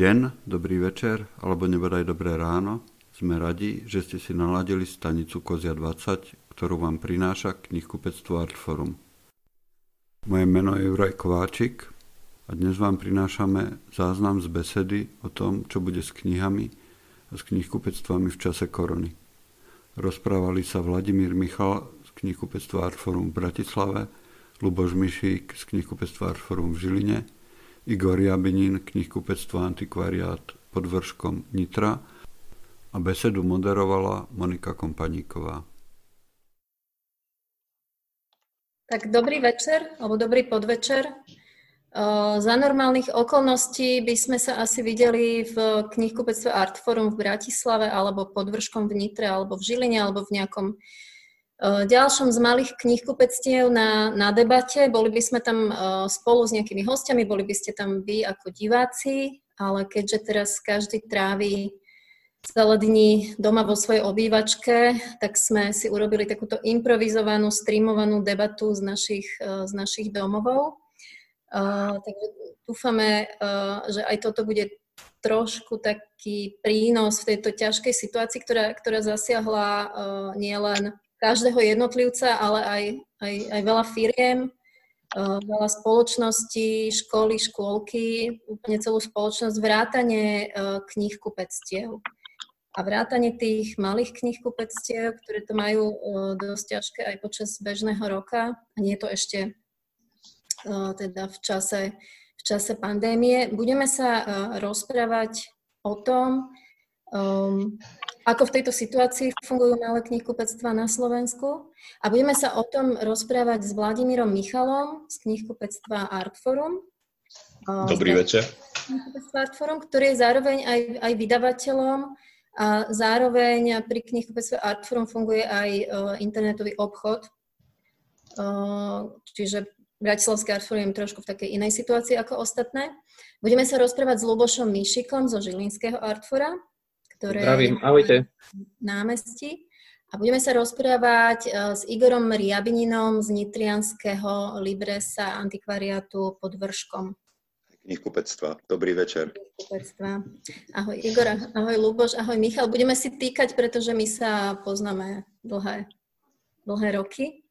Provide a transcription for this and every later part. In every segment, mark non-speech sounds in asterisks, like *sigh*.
deň, dobrý večer, alebo nebodaj dobré ráno. Sme radi, že ste si naladili stanicu Kozia 20, ktorú vám prináša knihkupectvo Artforum. Moje meno je Juraj Kováčik a dnes vám prinášame záznam z besedy o tom, čo bude s knihami a s knihkupectvami v čase korony. Rozprávali sa Vladimír Michal z knihkupectva Artforum v Bratislave, Luboš Mišík z knihkupectva Artforum v Žiline, Igor Jabinin, knihkupectvo Antikvariát pod vrškom Nitra a besedu moderovala Monika Kompaníková. Tak dobrý večer, alebo dobrý podvečer. Za normálnych okolností by sme sa asi videli v knihkupectve Artforum v Bratislave alebo pod vrškom v Nitre alebo v Žiline alebo v nejakom Eh, ďalšom z malých knihkupectiev na, na debate. Boli by sme tam eh, spolu s nejakými hostiami, boli by ste tam vy ako diváci, ale keďže teraz každý trávi celé dni doma vo svojej obývačke, tak sme si urobili takúto improvizovanú, streamovanú debatu z našich, eh, z našich domovov. takže dúfame, že aj toto bude trošku taký prínos v tejto ťažkej situácii, ktorá, ktorá zasiahla nielen každého jednotlivca, ale aj, aj, aj veľa firiem, uh, veľa spoločností, školy, škôlky, úplne celú spoločnosť, vrátanie uh, knihkupectiev. A vrátanie tých malých knihkupectiev, ktoré to majú uh, dosť ťažké aj počas bežného roka, a nie je to ešte teda v čase, v čase pandémie. Budeme sa rozprávať o tom, um, ako v tejto situácii fungujú malé knihkupectva na Slovensku. A budeme sa o tom rozprávať s Vladimírom Michalom z knihkupectva Artforum. Dobrý večer. Artforum, ktorý je zároveň aj, aj vydavateľom a zároveň pri knihkupectve Artforum funguje aj uh, internetový obchod. Uh, čiže Bratislavské Artforum je trošku v takej inej situácii ako ostatné. Budeme sa rozprávať s Lubošom Mišikom zo Žilinského Artfora ktoré Zdravím, ahojte. námestí. A budeme sa rozprávať e, s Igorom Riabininom z Nitrianského Libresa antikvariátu pod Vrškom. Knihkupectva. Dobrý večer. Knihkupectva. Ahoj Igor, ahoj Luboš, ahoj Michal. Budeme si týkať, pretože my sa poznáme dlhé, dlhé roky.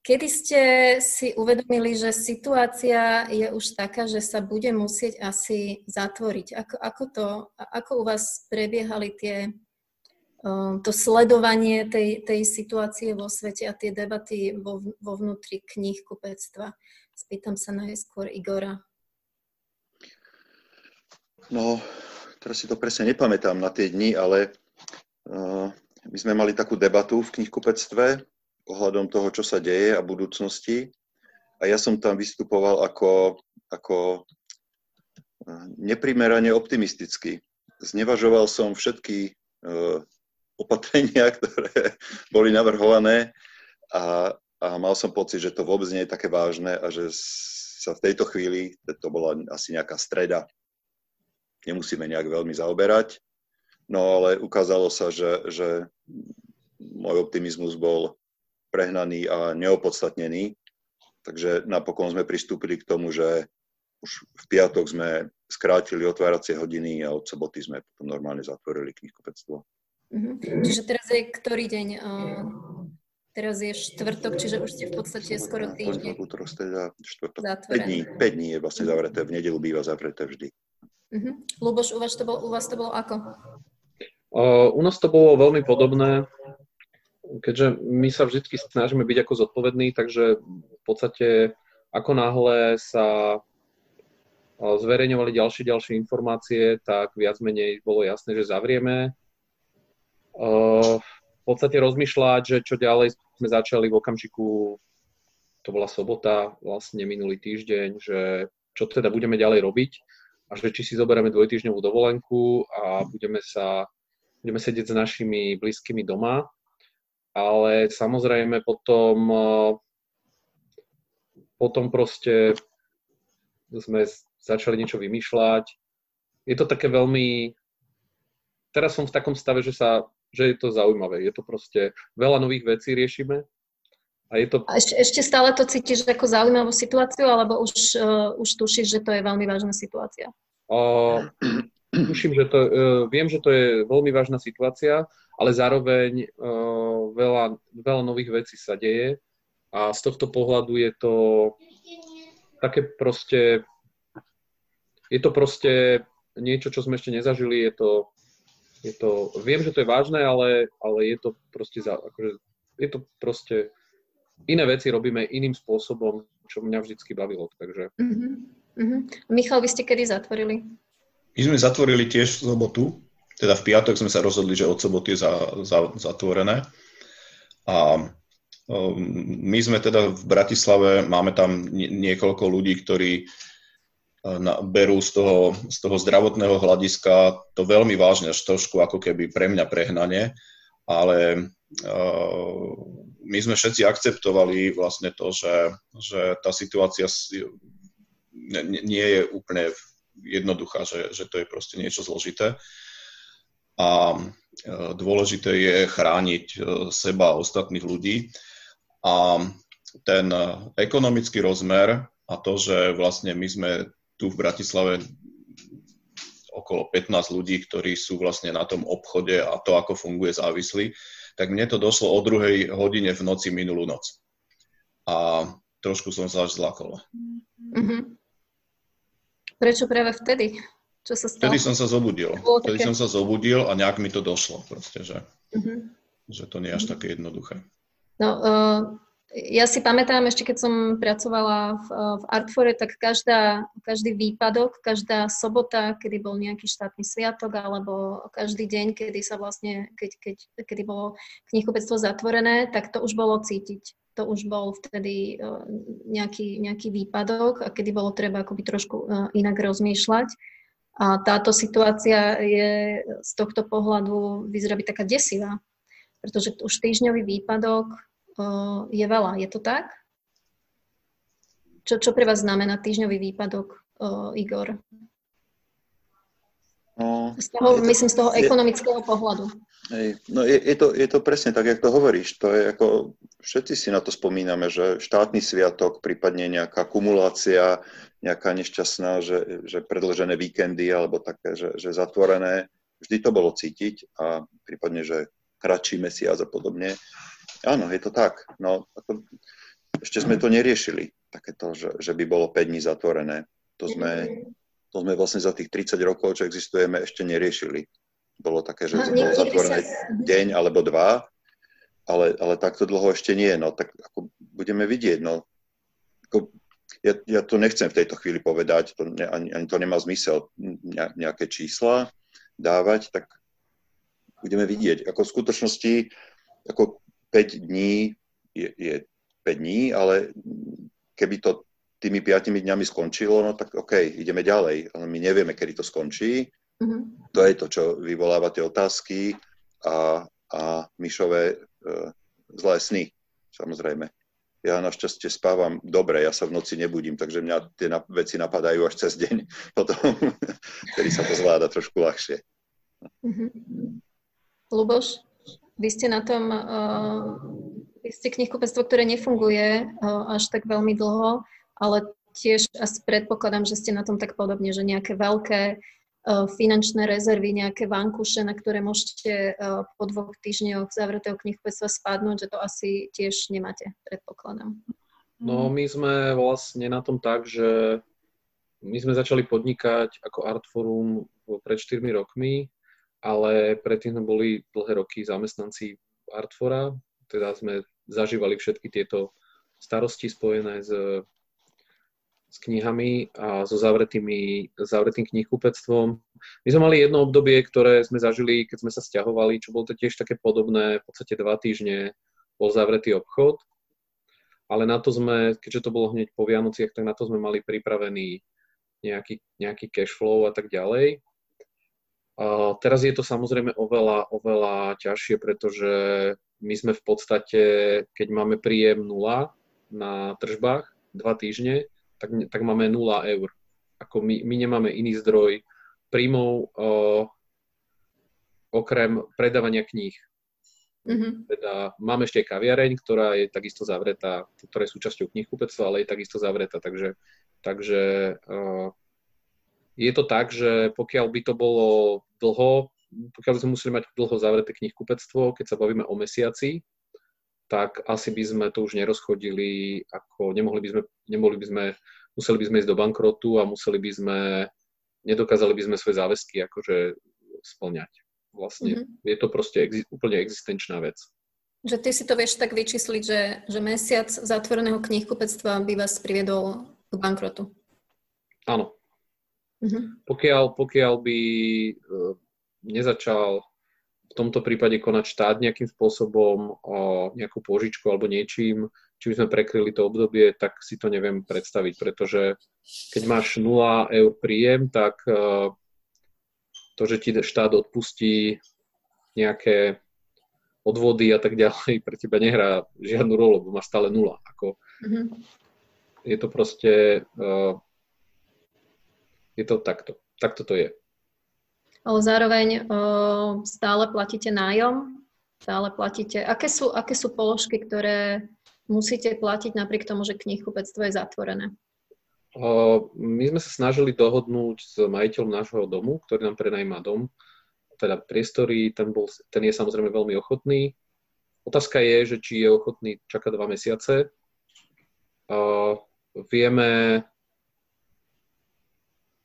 Kedy ste si uvedomili, že situácia je už taká, že sa bude musieť asi zatvoriť? Ako, ako, to, ako u vás prebiehali tie, to sledovanie tej, tej situácie vo svete a tie debaty vo, vo vnútri kníh kupectva? Spýtam sa najskôr Igora. No, teraz si to presne nepamätám na tie dni, ale uh, my sme mali takú debatu v knihkupectve, ohľadom toho, čo sa deje a budúcnosti. A ja som tam vystupoval ako, ako eh, neprimerane optimistický. Znevažoval som všetky uh, opatrenia, *laughs* ktoré boli navrhované a, a mal som pocit, že to vôbec nie je také vážne a že sa v tejto chvíli, to bola asi nejaká streda, nemusíme nejak veľmi zaoberať. No ale ukázalo sa, že, že môj optimizmus bol prehnaný a neopodstatnený. Takže napokon sme pristúpili k tomu, že už v piatok sme skrátili otváracie hodiny a od soboty sme potom normálne zatvorili knihkupectvo. Mm-hmm. Čiže teraz je ktorý deň? Uh, teraz je štvrtok, čiže už ste v podstate skoro týždeň. Útorok, streda, štvrtok. 5 dní, 5 dní je vlastne zavreté, v nedelu býva zavreté vždy. Uh-huh. Luboš, u vás, to bol, u vás to bolo ako? Uh, u nás to bolo veľmi podobné keďže my sa vždy snažíme byť ako zodpovední, takže v podstate ako náhle sa zverejňovali ďalšie ďalšie informácie, tak viac menej bolo jasné, že zavrieme. V podstate rozmýšľať, že čo ďalej sme začali v okamžiku, to bola sobota, vlastne minulý týždeň, že čo teda budeme ďalej robiť a že či si zoberieme dvojtýždňovú dovolenku a budeme sa budeme sedieť s našimi blízkymi doma ale samozrejme potom, eh, potom proste sme začali niečo vymýšľať. Je to také veľmi... Teraz som v takom stave, že, sa, že je to zaujímavé. Je to proste... Veľa nových vecí riešime. A, je to... a ešte, ešte stále to cítiš ako zaujímavú situáciu, alebo už, uh, už tušíš, že to je veľmi vážna situácia? Uh, tuším, že to, uh, viem, že to je veľmi vážna situácia, ale zároveň uh, veľa, veľa nových vecí sa deje a z tohto pohľadu je to také proste, je to proste niečo, čo sme ešte nezažili, je to, je to viem, že to je vážne, ale, ale je to proste, za, akože, je to proste, iné veci robíme iným spôsobom, čo mňa vždycky bavilo, takže. Uh-huh. Uh-huh. Michal, vy ste kedy zatvorili? My sme zatvorili tiež v sobotu, teda v piatok sme sa rozhodli, že od soboty je za, za, zatvorené. A um, my sme teda v Bratislave, máme tam niekoľko ľudí, ktorí uh, berú z toho, z toho zdravotného hľadiska to veľmi vážne, až trošku ako keby pre mňa prehnanie, ale uh, my sme všetci akceptovali vlastne to, že, že tá situácia nie je úplne jednoduchá, že, že to je proste niečo zložité. A e, dôležité je chrániť e, seba a ostatných ľudí. A ten ekonomický rozmer a to, že vlastne my sme tu v Bratislave okolo 15 ľudí, ktorí sú vlastne na tom obchode a to, ako funguje závislí, tak mne to došlo o druhej hodine v noci minulú noc. A trošku som sa až zlakol. Mm-hmm. Prečo práve vtedy? Čo sa stalo? Vtedy som sa zobudil. Vtedy som sa zobudil a nejak mi to došlo proste, že, uh-huh. že to nie je až uh-huh. také jednoduché. No, uh, ja si pamätám ešte, keď som pracovala v, v Artfore, tak každá, každý výpadok, každá sobota, kedy bol nejaký štátny sviatok, alebo každý deň, kedy sa vlastne, keď, keď, kedy bolo knihkupectvo zatvorené, tak to už bolo cítiť to už bol vtedy e, nejaký, nejaký výpadok a kedy bolo treba akoby trošku e, inak rozmýšľať. A táto situácia je z tohto pohľadu vyzerá byť taká desivá, pretože už týždňový výpadok e, je veľa. Je to tak? Čo, čo pre vás znamená týždňový výpadok, Igor? No, z toho, to, myslím, z toho ekonomického je, pohľadu. Hej, no je, je, to, je to presne tak, jak to hovoríš. To je ako, všetci si na to spomíname, že štátny sviatok, prípadne nejaká kumulácia, nejaká nešťastná, že, že predlžené víkendy alebo také, že, že zatvorené, vždy to bolo cítiť a prípadne, že kratší mesiac a podobne. Áno, je to tak. No, ako, ešte sme to neriešili, takéto, že, že by bolo 5 dní zatvorené. To sme, to sme vlastne za tých 30 rokov, čo existujeme, ešte neriešili. Bolo také, že no, bolo zatvorené sa... deň alebo dva, ale, ale takto dlho ešte nie. No tak ako budeme vidieť. No. Ako, ja, ja to nechcem v tejto chvíli povedať, to ne, ani, ani to nemá zmysel ne, nejaké čísla dávať, tak budeme vidieť. Ako v skutočnosti ako 5 dní je, je 5 dní, ale keby to tými piatimi dňami skončilo, no tak OK, ideme ďalej. Ale my nevieme, kedy to skončí. Mm-hmm. To je to, čo vyvoláva tie otázky a, a myšové e, zlé sny, samozrejme. Ja našťastie spávam dobre, ja sa v noci nebudím, takže mňa tie na, veci napadajú až cez deň *laughs* potom, kedy sa to zvláda trošku ľahšie. Mm-hmm. Luboš, vy ste na tom, uh, vy ste knihkupectvo, ktoré nefunguje uh, až tak veľmi dlho ale tiež asi predpokladám, že ste na tom tak podobne, že nejaké veľké finančné rezervy, nejaké vankuše, na ktoré môžete uh, po dvoch týždňoch zavretého knihkupectva spadnúť, že to asi tiež nemáte, predpokladám. No my sme vlastne na tom tak, že my sme začali podnikať ako Artforum pred 4 rokmi, ale predtým sme boli dlhé roky zamestnanci Artfora, teda sme zažívali všetky tieto starosti spojené s s knihami a so zavretými, zavretým knihkupectvom. My sme mali jedno obdobie, ktoré sme zažili, keď sme sa stiahovali, čo bolo to tiež také podobné, v podstate dva týždne bol zavretý obchod, ale na to sme, keďže to bolo hneď po Vianociach, tak na to sme mali pripravený nejaký, nejaký cash flow a tak ďalej. A teraz je to samozrejme oveľa, oveľa ťažšie, pretože my sme v podstate, keď máme príjem nula na tržbách, dva týždne, tak, tak máme 0 eur. Ako my, my nemáme iný zdroj príjmov uh, okrem predávania kníh. Mm-hmm. Teda máme ešte kaviareň, ktorá je takisto zavretá, ktorá je súčasťou knihkupectva, ale je takisto zavretá, takže, takže uh, je to tak, že pokiaľ by to bolo dlho, pokiaľ by sme museli mať dlho zavreté knihkupectvo, keď sa bavíme o mesiaci, tak asi by sme to už nerozchodili, ako nemohli by sme, nemohli by sme, museli by sme ísť do bankrotu a museli by sme, nedokázali by sme svoje záväzky akože splňať. Vlastne mm-hmm. je to proste exi- úplne existenčná vec. Že ty si to vieš tak vyčísliť, že, že mesiac zatvoreného knihkupectva by vás priviedol k bankrotu. Áno. Mm-hmm. Pokiaľ, pokiaľ by uh, nezačal v tomto prípade konať štát nejakým spôsobom, o nejakú požičku alebo niečím, či by sme prekryli to obdobie, tak si to neviem predstaviť, pretože keď máš 0 eur príjem, tak to, že ti štát odpustí nejaké odvody a tak ďalej, pre teba nehrá žiadnu rolu, lebo máš stále nula. Ako, mm-hmm. Je to proste, je to takto. Takto to je ale zároveň stále platíte nájom, stále platíte. Aké sú, aké sú položky, ktoré musíte platiť napriek tomu, že knihkupectvo je zatvorené? My sme sa snažili dohodnúť s majiteľom nášho domu, ktorý nám prenajíma dom, teda priestory, ten, bol, ten je samozrejme veľmi ochotný. Otázka je, že či je ochotný čakať dva mesiace. Uh, vieme,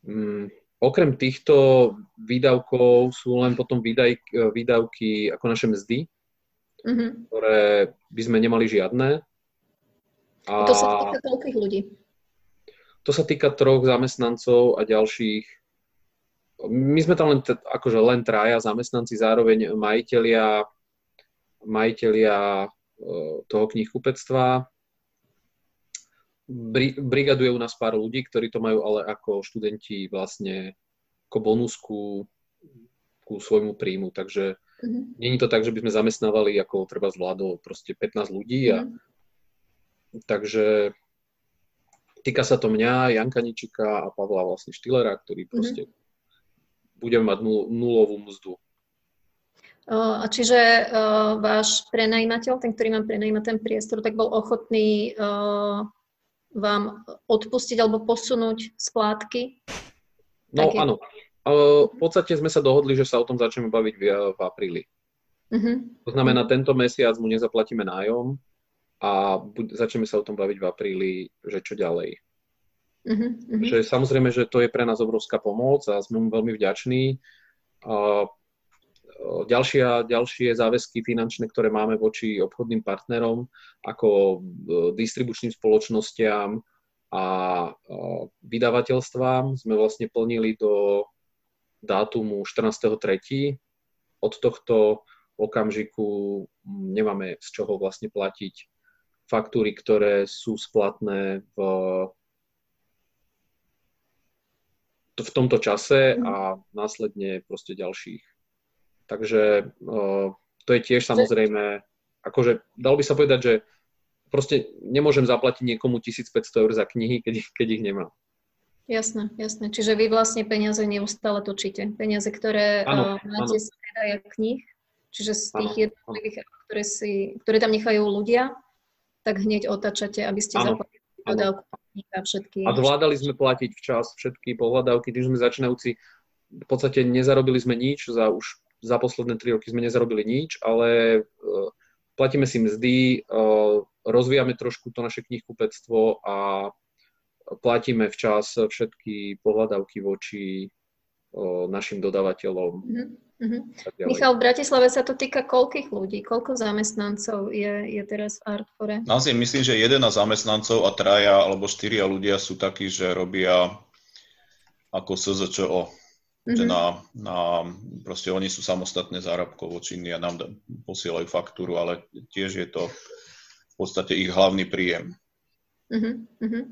um, Okrem týchto výdavkov sú len potom výdaj, výdavky ako naše mzdy, mm-hmm. ktoré by sme nemali žiadne. A to sa týka toľkých ľudí? To sa týka troch zamestnancov a ďalších. My sme tam len, akože len traja zamestnanci, zároveň majiteľia, majiteľia e, toho knihkupectva. Brigaduje u nás pár ľudí, ktorí to majú ale ako študenti vlastne ako bonusku ku svojmu príjmu. Takže mm-hmm. není to tak, že by sme zamestnávali ako treba z vládou proste 15 ľudí. A, mm-hmm. Takže týka sa to mňa, Janka Ničika a Pavla vlastne Štilera, ktorý mhm. proste mm-hmm. budeme mať nul, nulovú mzdu. A čiže uh, váš prenajímateľ, ten, ktorý vám prenajíma ten priestor, tak bol ochotný uh, vám odpustiť alebo posunúť splátky? No Také... áno. V podstate sme sa dohodli, že sa o tom začneme baviť v, v apríli. Uh-huh. To znamená, tento mesiac mu nezaplatíme nájom a buď, začneme sa o tom baviť v apríli, že čo ďalej. Uh-huh. Uh-huh. Že samozrejme, že to je pre nás obrovská pomoc a sme mu veľmi vďační. Uh, ďalšia, ďalšie záväzky finančné, ktoré máme voči obchodným partnerom, ako e, distribučným spoločnostiam a e, vydavateľstvám, sme vlastne plnili do dátumu 14.3. Od tohto okamžiku nemáme z čoho vlastne platiť faktúry, ktoré sú splatné v, v tomto čase a následne proste ďalších Takže to je tiež samozrejme, akože dalo by sa povedať, že proste nemôžem zaplatiť niekomu 1500 eur za knihy, keď keď ich nemám. Jasné, jasné. Čiže vy vlastne peniaze neustále točíte. Peniaze, ktoré ano, uh, máte z predaja knih, čiže z tých ano, jednotlivých, ktoré, si, ktoré tam nechajú ľudia, tak hneď otačate, aby ste zaplatili dodávku a všetky. A zvládali sme platiť včas všetky pohľadávky, tým sme začínajúci v podstate nezarobili sme nič za už za posledné tri roky sme nezarobili nič, ale e, platíme si mzdy, e, rozvíjame trošku to naše knihkupectvo a platíme včas všetky pohľadavky voči e, našim dodávateľom. Mm-hmm. Michal, v Bratislave sa to týka koľkých ľudí? Koľko zamestnancov je, je teraz v Artfore? Nás je myslím, že 11 zamestnancov a traja alebo štyria ľudia sú takí, že robia ako SZČO. Mm-hmm. Mhm. na, na, proste oni sú samostatne zárobkovo činní a nám posielajú faktúru, ale tiež je to v podstate ich hlavný príjem. Uh-huh,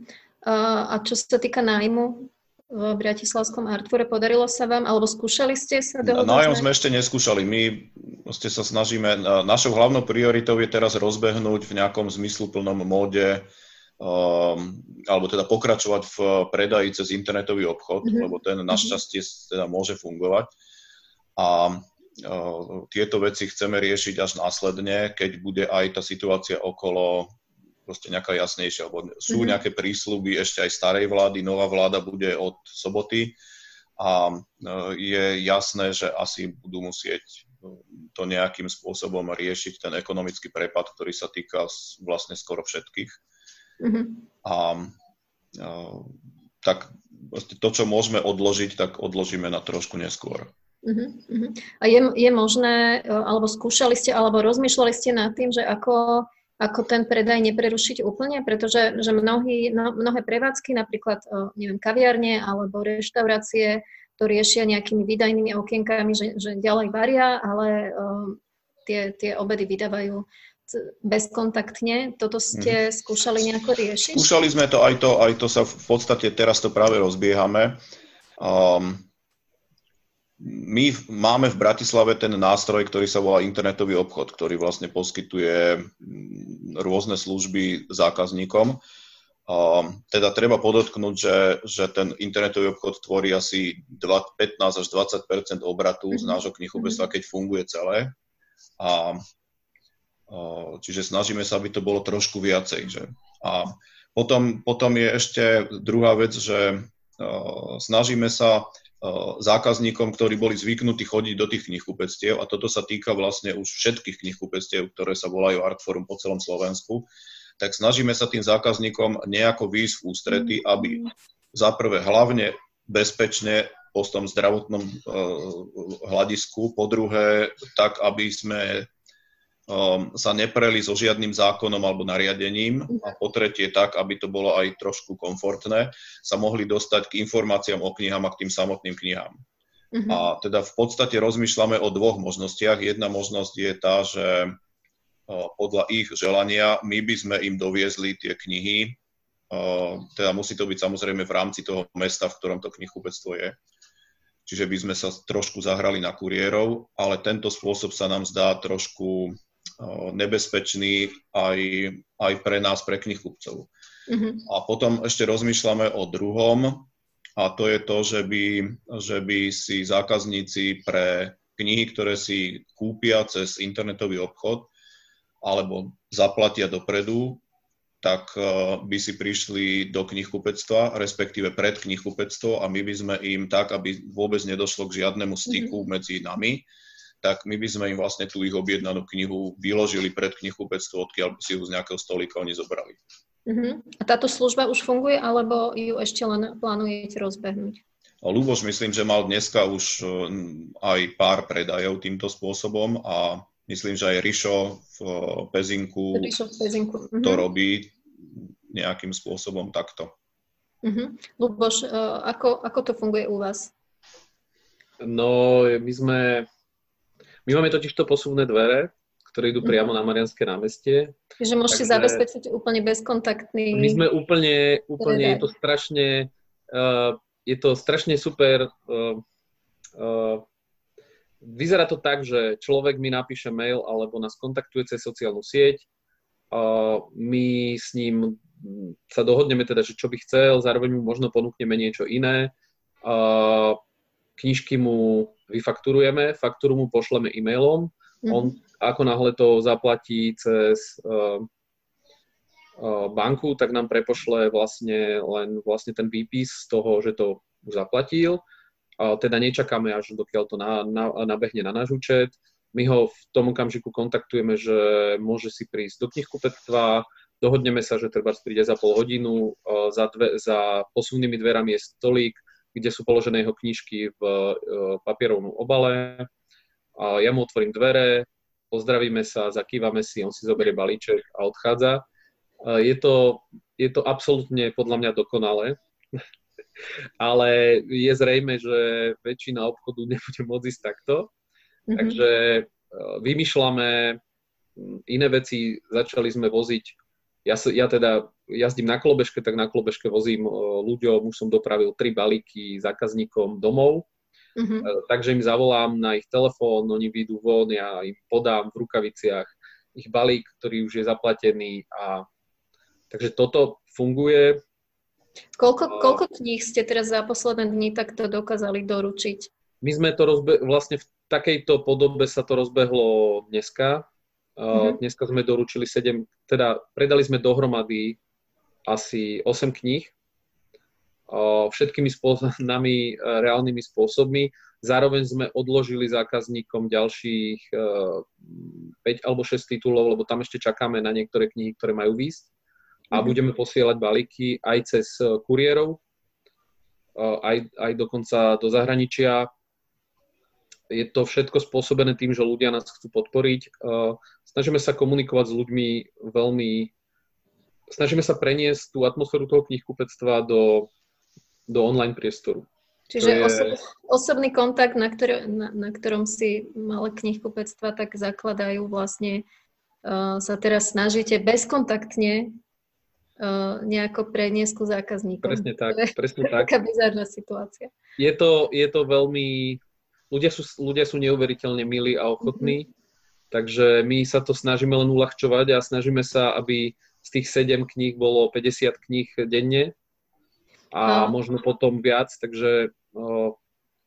A čo sa týka nájmu v Bratislavskom Artfore, podarilo sa vám, alebo skúšali ste sa dohodnúť? Nájom sme ešte neskúšali. My ste sa snažíme, našou hlavnou prioritou je teraz rozbehnúť v nejakom zmysluplnom móde alebo teda pokračovať v predaji cez internetový obchod, mm-hmm. lebo ten našťastie teda môže fungovať. A uh, tieto veci chceme riešiť až následne, keď bude aj tá situácia okolo proste nejaká jasnejšia, lebo sú mm-hmm. nejaké prísľuby ešte aj starej vlády, nová vláda bude od soboty, a je jasné, že asi budú musieť to nejakým spôsobom riešiť ten ekonomický prepad, ktorý sa týka vlastne skoro všetkých. Mm-hmm. A, a tak to, čo môžeme odložiť, tak odložíme na trošku neskôr. Uh-huh, A je, je možné, e, alebo skúšali ste, alebo rozmýšľali ste nad tým, že ako, ako ten predaj neprerušiť úplne, pretože že mnohí, no, mnohé prevádzky, napríklad e, neviem, kaviarne alebo reštaurácie, to riešia nejakými výdajnými okienkami, že, že ďalej varia, ale uh, tie, tie obedy vydávajú bezkontaktne. Toto ste mm. skúšali nejako riešiť? Skúšali sme to, aj to, aj to sa v podstate teraz to práve rozbiehame. Um, my máme v Bratislave ten nástroj, ktorý sa volá internetový obchod, ktorý vlastne poskytuje mm, rôzne služby zákazníkom. Um, teda treba podotknúť, že, že ten internetový obchod tvorí asi 2, 15 až 20% obratu z mhm. nášho knihkupectva, keď funguje celé. A Čiže snažíme sa, aby to bolo trošku viacej. Že? A potom, potom je ešte druhá vec, že snažíme sa zákazníkom, ktorí boli zvyknutí chodiť do tých knihkupectiev, a toto sa týka vlastne už všetkých knihkupectiev, ktoré sa volajú Artforum po celom Slovensku, tak snažíme sa tým zákazníkom nejako výjsť v ústrety, aby za prvé hlavne bezpečne po tom zdravotnom hľadisku, po druhé tak, aby sme sa nepreli so žiadnym zákonom alebo nariadením a po tretie tak, aby to bolo aj trošku komfortné, sa mohli dostať k informáciám o knihám a k tým samotným knihám. Uh-huh. A teda v podstate rozmýšľame o dvoch možnostiach. Jedna možnosť je tá, že podľa ich želania my by sme im doviezli tie knihy, teda musí to byť samozrejme v rámci toho mesta, v ktorom to knihkupectvo je čiže by sme sa trošku zahrali na kuriérov, ale tento spôsob sa nám zdá trošku nebezpečný aj, aj pre nás, pre knihkupcov. Mm-hmm. A potom ešte rozmýšľame o druhom, a to je to, že by, že by si zákazníci pre knihy, ktoré si kúpia cez internetový obchod alebo zaplatia dopredu, tak by si prišli do knihkupectva, respektíve pred knihkupectvo a my by sme im tak, aby vôbec nedošlo k žiadnemu styku mm-hmm. medzi nami, tak my by sme im vlastne tú ich objednanú knihu vyložili pred knihkupectvo, odkiaľ by si ju z nejakého stolika oni zobrali. Uh-huh. A táto služba už funguje, alebo ju ešte len plánujete rozbehnúť? Luboš myslím, že mal dneska už aj pár predajov týmto spôsobom a myslím, že aj Rišo v Pezinku, Rišo v Pezinku. Uh-huh. to robí nejakým spôsobom takto. Uh-huh. Luboš, ako, ako to funguje u vás? No, my sme my máme totiž to posuvné dvere, ktoré idú priamo mhm. na Marianské námestie. Takže môžete Takže zabezpečiť úplne bezkontaktný... My sme úplne, úplne je to strašne, uh, je to strašne super. Uh, uh, vyzerá to tak, že človek mi napíše mail alebo nás kontaktuje cez sociálnu sieť, uh, my s ním sa dohodneme teda, že čo by chcel, zároveň mu možno ponúkneme niečo iné. Uh, knižky mu vyfakturujeme, faktúru mu pošleme e-mailom, mm. on ako náhle to zaplatí cez uh, uh, banku, tak nám prepošle vlastne len vlastne ten výpis z toho, že to už zaplatil. Uh, teda nečakáme, až dokiaľ to na, na, nabehne na náš účet. My ho v tom okamžiku kontaktujeme, že môže si prísť do knihkupectva, dohodneme sa, že treba príde za pol hodinu, uh, za, dve, za posunnými dverami je stolík, kde sú položené jeho knižky v e, papierovom obale. A ja mu otvorím dvere, pozdravíme sa, zakývame si, on si zoberie balíček a odchádza. Je to, je to absolútne podľa mňa dokonalé, *laughs* ale je zrejme, že väčšina obchodu nebude môcť ísť takto. Mm-hmm. Takže e, vymýšľame iné veci, začali sme voziť ja, ja teda jazdím na klobežke, tak na klobežke vozím ľuďom, už som dopravil tri balíky zákazníkom domov, mm-hmm. takže im zavolám na ich telefón, oni vyjdú von, ja im podám v rukaviciach ich balík, ktorý už je zaplatený a takže toto funguje. Koľko, koľko kníh ste teraz za posledné dni takto dokázali doručiť? My sme to rozbe- vlastne v takejto podobe sa to rozbehlo dneska, Mm-hmm. Dneska sme doručili 7, teda predali sme dohromady asi 8 kníh všetkými nami reálnymi spôsobmi. Zároveň sme odložili zákazníkom ďalších 5 alebo 6 titulov, lebo tam ešte čakáme na niektoré knihy, ktoré majú výsť. A mhm. budeme posielať balíky aj cez kuriérov, aj, aj dokonca do zahraničia. Je to všetko spôsobené tým, že ľudia nás chcú podporiť. Snažíme sa komunikovať s ľuďmi veľmi... Snažíme sa preniesť tú atmosféru toho knihkupectva do, do online priestoru. Čiže je... oso- osobný kontakt, na, ktor- na, na ktorom si malé knihkupectva tak zakladajú vlastne, uh, sa teraz snažíte bezkontaktne uh, nejako preniesť ku zákazníkom. Presne tak, presne *laughs* tak. Taká bizárna situácia. Je to, je to veľmi... Ľudia sú, ľudia sú neuveriteľne milí a ochotní, mm-hmm. takže my sa to snažíme len uľahčovať a snažíme sa, aby z tých 7 kníh bolo 50 kníh denne, a no. možno potom viac, takže o,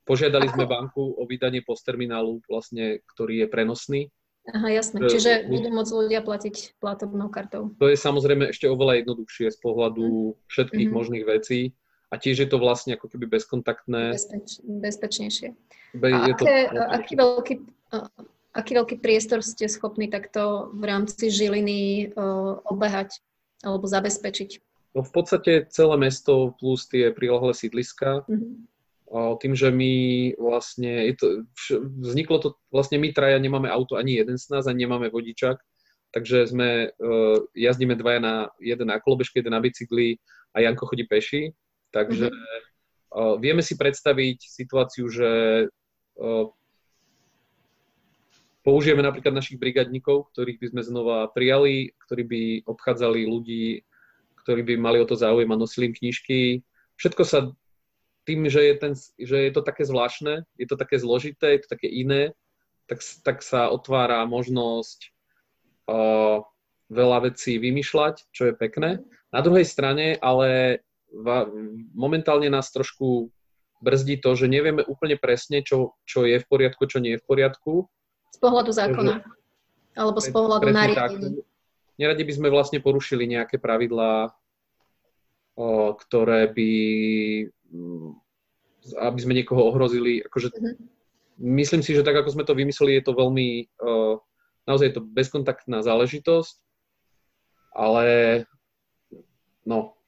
požiadali sme banku o vydanie postterminálu, vlastne, ktorý je prenosný. Aha, jasné. Čiže budú môcť ľudia platiť platobnou kartou. To je samozrejme ešte oveľa jednoduchšie z pohľadu všetkých mm-hmm. možných vecí. A tiež je to vlastne ako keby bezkontaktné. Bezpeč, bezpečnejšie. Be, a aké, to, aký, veľký, aký veľký priestor ste schopní takto v rámci Žiliny uh, obehať alebo zabezpečiť? No v podstate celé mesto plus tie prilahlé sídliska. Mm-hmm. Tým, že my vlastne, je to, vzniklo to, vlastne my traja nemáme auto ani jeden z nás, ani nemáme vodičak, takže sme, uh, jazdíme dvaja na, jeden na kolobežke, jeden na bicykli a Janko chodí peši, takže mm-hmm. uh, vieme si predstaviť situáciu, že uh, použijeme napríklad našich brigadníkov, ktorých by sme znova prijali, ktorí by obchádzali ľudí ktorí by mali o to záujem a nosili im knižky. Všetko sa tým, že je, ten, že je to také zvláštne, je to také zložité, je to také iné, tak, tak sa otvára možnosť uh, veľa vecí vymýšľať, čo je pekné. Na druhej strane, ale va, momentálne nás trošku brzdí to, že nevieme úplne presne, čo, čo je v poriadku, čo nie je v poriadku. Z pohľadu zákona. Takže, alebo z pohľadu nariadení neradi by sme vlastne porušili nejaké pravidlá, ktoré by, mm, aby sme niekoho ohrozili. Akože, mm-hmm. Myslím si, že tak, ako sme to vymysleli, je to veľmi, naozaj je to bezkontaktná záležitosť, ale no,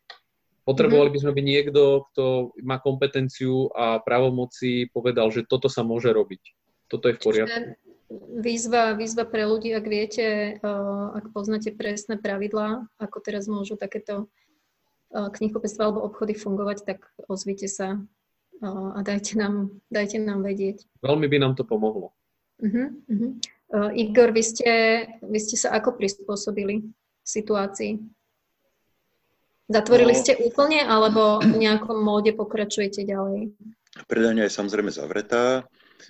potrebovali mm-hmm. by sme byť niekto, kto má kompetenciu a právomoci povedal, že toto sa môže robiť. Toto je v poriadku. Čiže výzva, výzva pre ľudí, ak viete, ak poznáte presné pravidlá, ako teraz môžu takéto knihkupectva alebo obchody fungovať, tak ozvite sa a dajte nám, dajte nám vedieť. Veľmi by nám to pomohlo. Uh-huh, uh-huh. Uh, Igor, vy ste, vy ste sa ako prispôsobili situácii? Zatvorili no, ste úplne, alebo v nejakom móde pokračujete ďalej? Predania je samozrejme zavretá.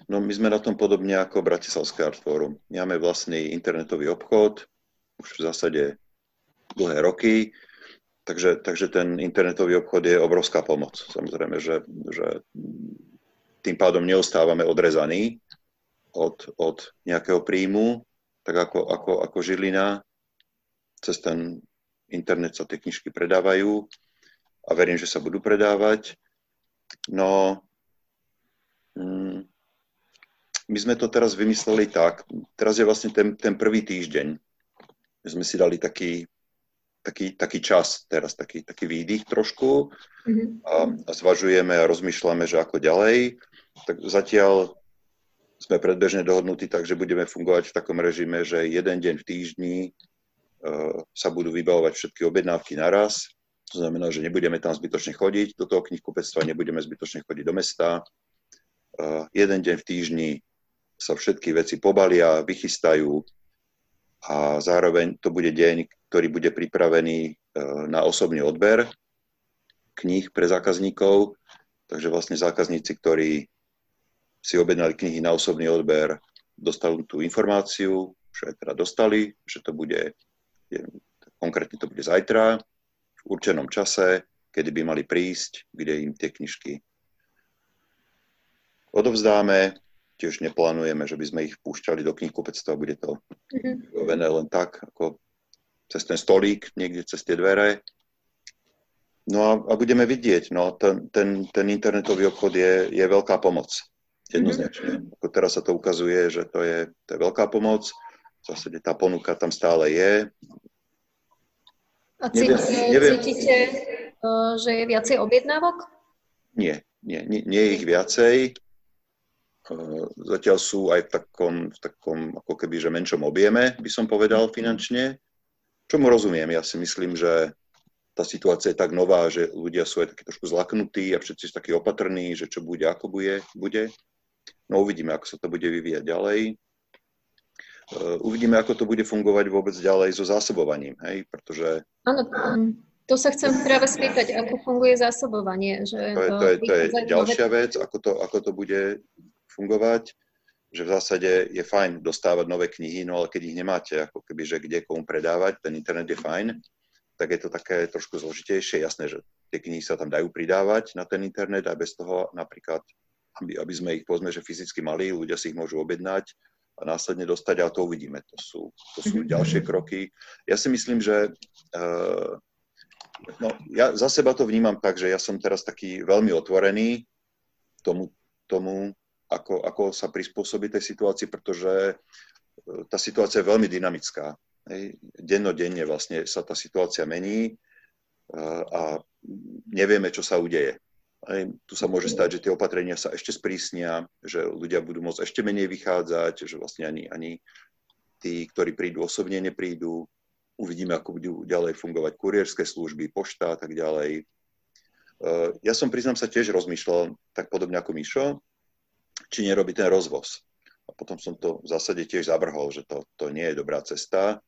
No my sme na tom podobne ako Bratislavské Art Forum. Máme vlastný internetový obchod, už v zásade dlhé roky, takže, takže ten internetový obchod je obrovská pomoc. Samozrejme, že, že tým pádom neostávame odrezaní od, od nejakého príjmu, tak ako, ako, ako Žilina. Cez ten internet sa tie knižky predávajú a verím, že sa budú predávať. No, mm, my sme to teraz vymysleli tak, teraz je vlastne ten, ten prvý týždeň. Sme si dali taký, taký, taký čas teraz, taký, taký výdych trošku mm-hmm. a, a zvažujeme a rozmýšľame, že ako ďalej. Tak zatiaľ sme predbežne dohodnutí tak, že budeme fungovať v takom režime, že jeden deň v týždni uh, sa budú vybavovať všetky objednávky naraz. To znamená, že nebudeme tam zbytočne chodiť do toho knihkupectva, nebudeme zbytočne chodiť do mesta. Uh, jeden deň v týždni sa všetky veci pobalia, vychystajú a zároveň to bude deň, ktorý bude pripravený e, na osobný odber kníh pre zákazníkov. Takže vlastne zákazníci, ktorí si objednali knihy na osobný odber, dostanú tú informáciu, že teda dostali, že to bude, konkrétne to bude zajtra, v určenom čase, kedy by mali prísť, kde im tie knižky odovzdáme tiež neplánujeme, že by sme ich púšťali do knihkupectva, bude to mm-hmm. len tak, ako cez ten stolík, niekde cez tie dvere. No a, a budeme vidieť, no ten, ten, ten internetový obchod je, je veľká pomoc. Jednoznačne. Mm-hmm. Ako teraz sa to ukazuje, že to je, to je veľká pomoc. V zásade tá ponuka tam stále je. A cítite, neviem, cítite uh, že je viacej objednávok? Nie, nie, nie, nie je ich viacej. Uh, zatiaľ sú aj v takom, v takom ako keby, že menšom objeme, by som povedal finančne. Čomu rozumiem? Ja si myslím, že tá situácia je tak nová, že ľudia sú aj takí trošku zlaknutí a všetci sú takí opatrní, že čo bude, ako bude. bude. No uvidíme, ako sa to bude vyvíjať ďalej. Uh, uvidíme, ako to bude fungovať vôbec ďalej so zásobovaním, hej, pretože... Áno, to sa chcem práve spýtať, ako funguje zásobovanie. Že to je, to je, to je ďalšia vec, ako to, ako to bude fungovať, že v zásade je fajn dostávať nové knihy, no ale keď ich nemáte, ako keby, že kde komu predávať, ten internet je fajn, tak je to také trošku zložitejšie. Jasné, že tie knihy sa tam dajú pridávať na ten internet a bez toho napríklad aby, aby sme ich, povedzme, že fyzicky mali, ľudia si ich môžu objednať a následne dostať a to uvidíme. To sú, to sú mhm. ďalšie kroky. Ja si myslím, že uh, no, ja za seba to vnímam tak, že ja som teraz taký veľmi otvorený tomu, tomu ako, ako sa prispôsobiť tej situácii, pretože uh, tá situácia je veľmi dynamická. Hej. Dennodenne vlastne sa tá situácia mení uh, a nevieme, čo sa udeje. Aj, tu sa môže stať, že tie opatrenia sa ešte sprísnia, že ľudia budú môcť ešte menej vychádzať, že vlastne ani, ani tí, ktorí prídu osobne, neprídu. Uvidíme, ako budú ďalej fungovať kurierské služby, pošta a tak ďalej. Uh, ja som, priznám sa, tiež rozmýšľal, tak podobne ako Mišo, či nerobí ten rozvoz. A potom som to v zásade tiež zavrhol, že to, to nie je dobrá cesta,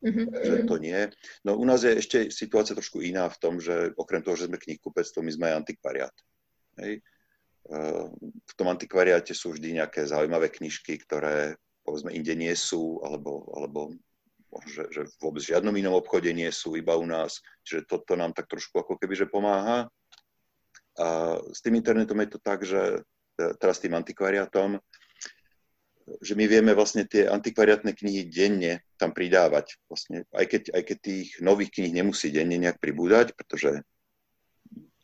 Mm-hmm. Že to nie. No u nás je ešte situácia trošku iná v tom, že okrem toho, že sme knihkupectvo, my sme aj antikvariát. Hej. V tom antikvariáte sú vždy nejaké zaujímavé knižky, ktoré povedzme inde nie sú, alebo, alebo že, že vôbec v žiadnom inom obchode nie sú, iba u nás. Čiže toto nám tak trošku ako keby že pomáha. A s tým internetom je to tak, že teraz s tým antikvariátom, že my vieme vlastne tie antikvariátne knihy denne tam pridávať. Vlastne, aj, keď, aj keď tých nových kníh nemusí denne nejak pribúdať, pretože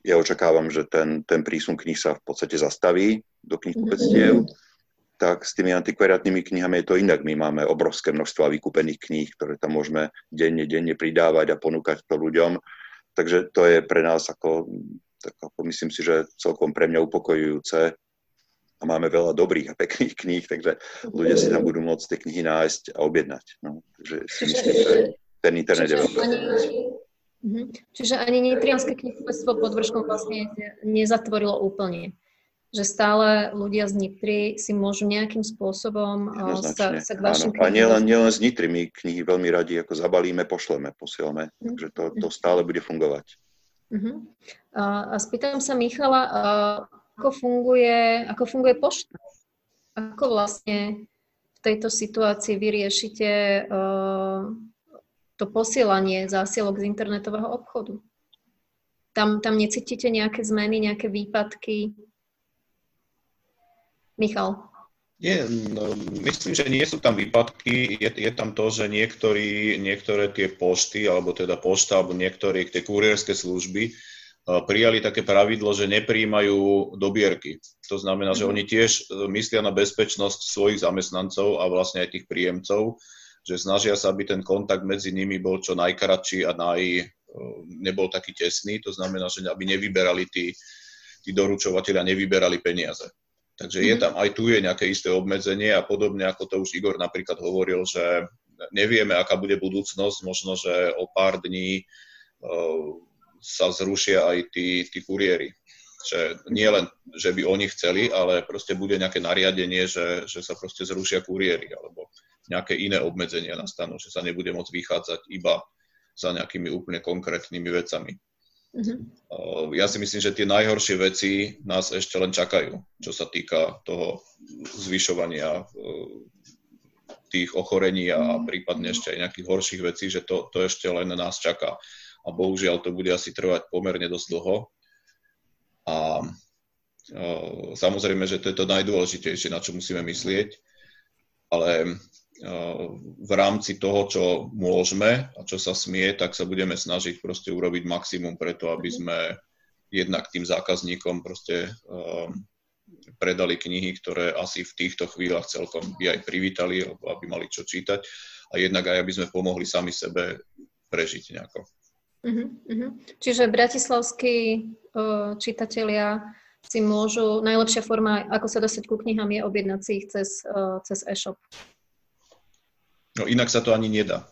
ja očakávam, že ten, ten prísun kníh sa v podstate zastaví do knihkupectiev, mm-hmm. tak s tými antikvariátnymi knihami je to inak. My máme obrovské množstvo vykúpených kníh, ktoré tam môžeme denne, denne pridávať a ponúkať to ľuďom. Takže to je pre nás ako, tak ako myslím si, že celkom pre mňa upokojujúce, a máme veľa dobrých a pekných kníh, takže ľudia si tam budú môcť tie knihy nájsť a objednať. No, takže si myslím, že ten internet je veľmi mhm. Čiže ani Nitrianské knihkupectvo pod vrškom vlastne nezatvorilo úplne. Že stále ľudia z Nitry si môžu nejakým spôsobom sa, sa k vašim knihám... A nielen, nielen z Nitry, my knihy veľmi radi ako zabalíme, pošleme, posielame. Mm. Takže to, to stále bude fungovať. Uh-huh. A, a spýtam sa Michala, ako funguje, ako funguje pošta. Ako vlastne v tejto situácii vyriešite uh, to posielanie zásielok z internetového obchodu? Tam, tam necítite nejaké zmeny, nejaké výpadky? Michal. Nie, no, myslím, že nie sú tam výpadky. Je, je tam to, že niektorí, niektoré tie pošty, alebo teda pošta, alebo niektoré tie kurierské služby prijali také pravidlo, že nepríjmajú dobierky. To znamená, že mhm. oni tiež e, myslia na bezpečnosť svojich zamestnancov a vlastne aj tých príjemcov, že snažia sa, aby ten kontakt medzi nimi bol čo najkratší a naj, e, nebol taký tesný. To znamená, že aby nevyberali tí, tí doručovateľia, nevyberali peniaze. Takže je mhm. tam, aj tu je nejaké isté obmedzenie a podobne ako to už Igor napríklad hovoril, že nevieme, aká bude budúcnosť, možno, že o pár dní e, sa zrušia aj tí, tí kuriéri. Že nie len, že by oni chceli, ale proste bude nejaké nariadenie, že, že sa proste zrušia kuriéri alebo nejaké iné obmedzenia nastanú, že sa nebude môcť vychádzať iba za nejakými úplne konkrétnymi vecami. Uh-huh. Ja si myslím, že tie najhoršie veci nás ešte len čakajú, čo sa týka toho zvyšovania tých ochorení a prípadne ešte aj nejakých horších vecí, že to, to ešte len nás čaká a bohužiaľ to bude asi trvať pomerne dosť dlho. A samozrejme, že to je to najdôležitejšie, na čo musíme myslieť, ale v rámci toho, čo môžeme a čo sa smie, tak sa budeme snažiť proste urobiť maximum preto, aby sme jednak tým zákazníkom proste predali knihy, ktoré asi v týchto chvíľach celkom by aj privítali, alebo aby mali čo čítať a jednak aj, aby sme pomohli sami sebe prežiť nejako. Uh-huh, uh-huh. Čiže bratislavskí uh, čitatelia si môžu, najlepšia forma, ako sa dostať ku knihám, je objednať si ich cez, uh, cez e-shop. No inak sa to ani nedá.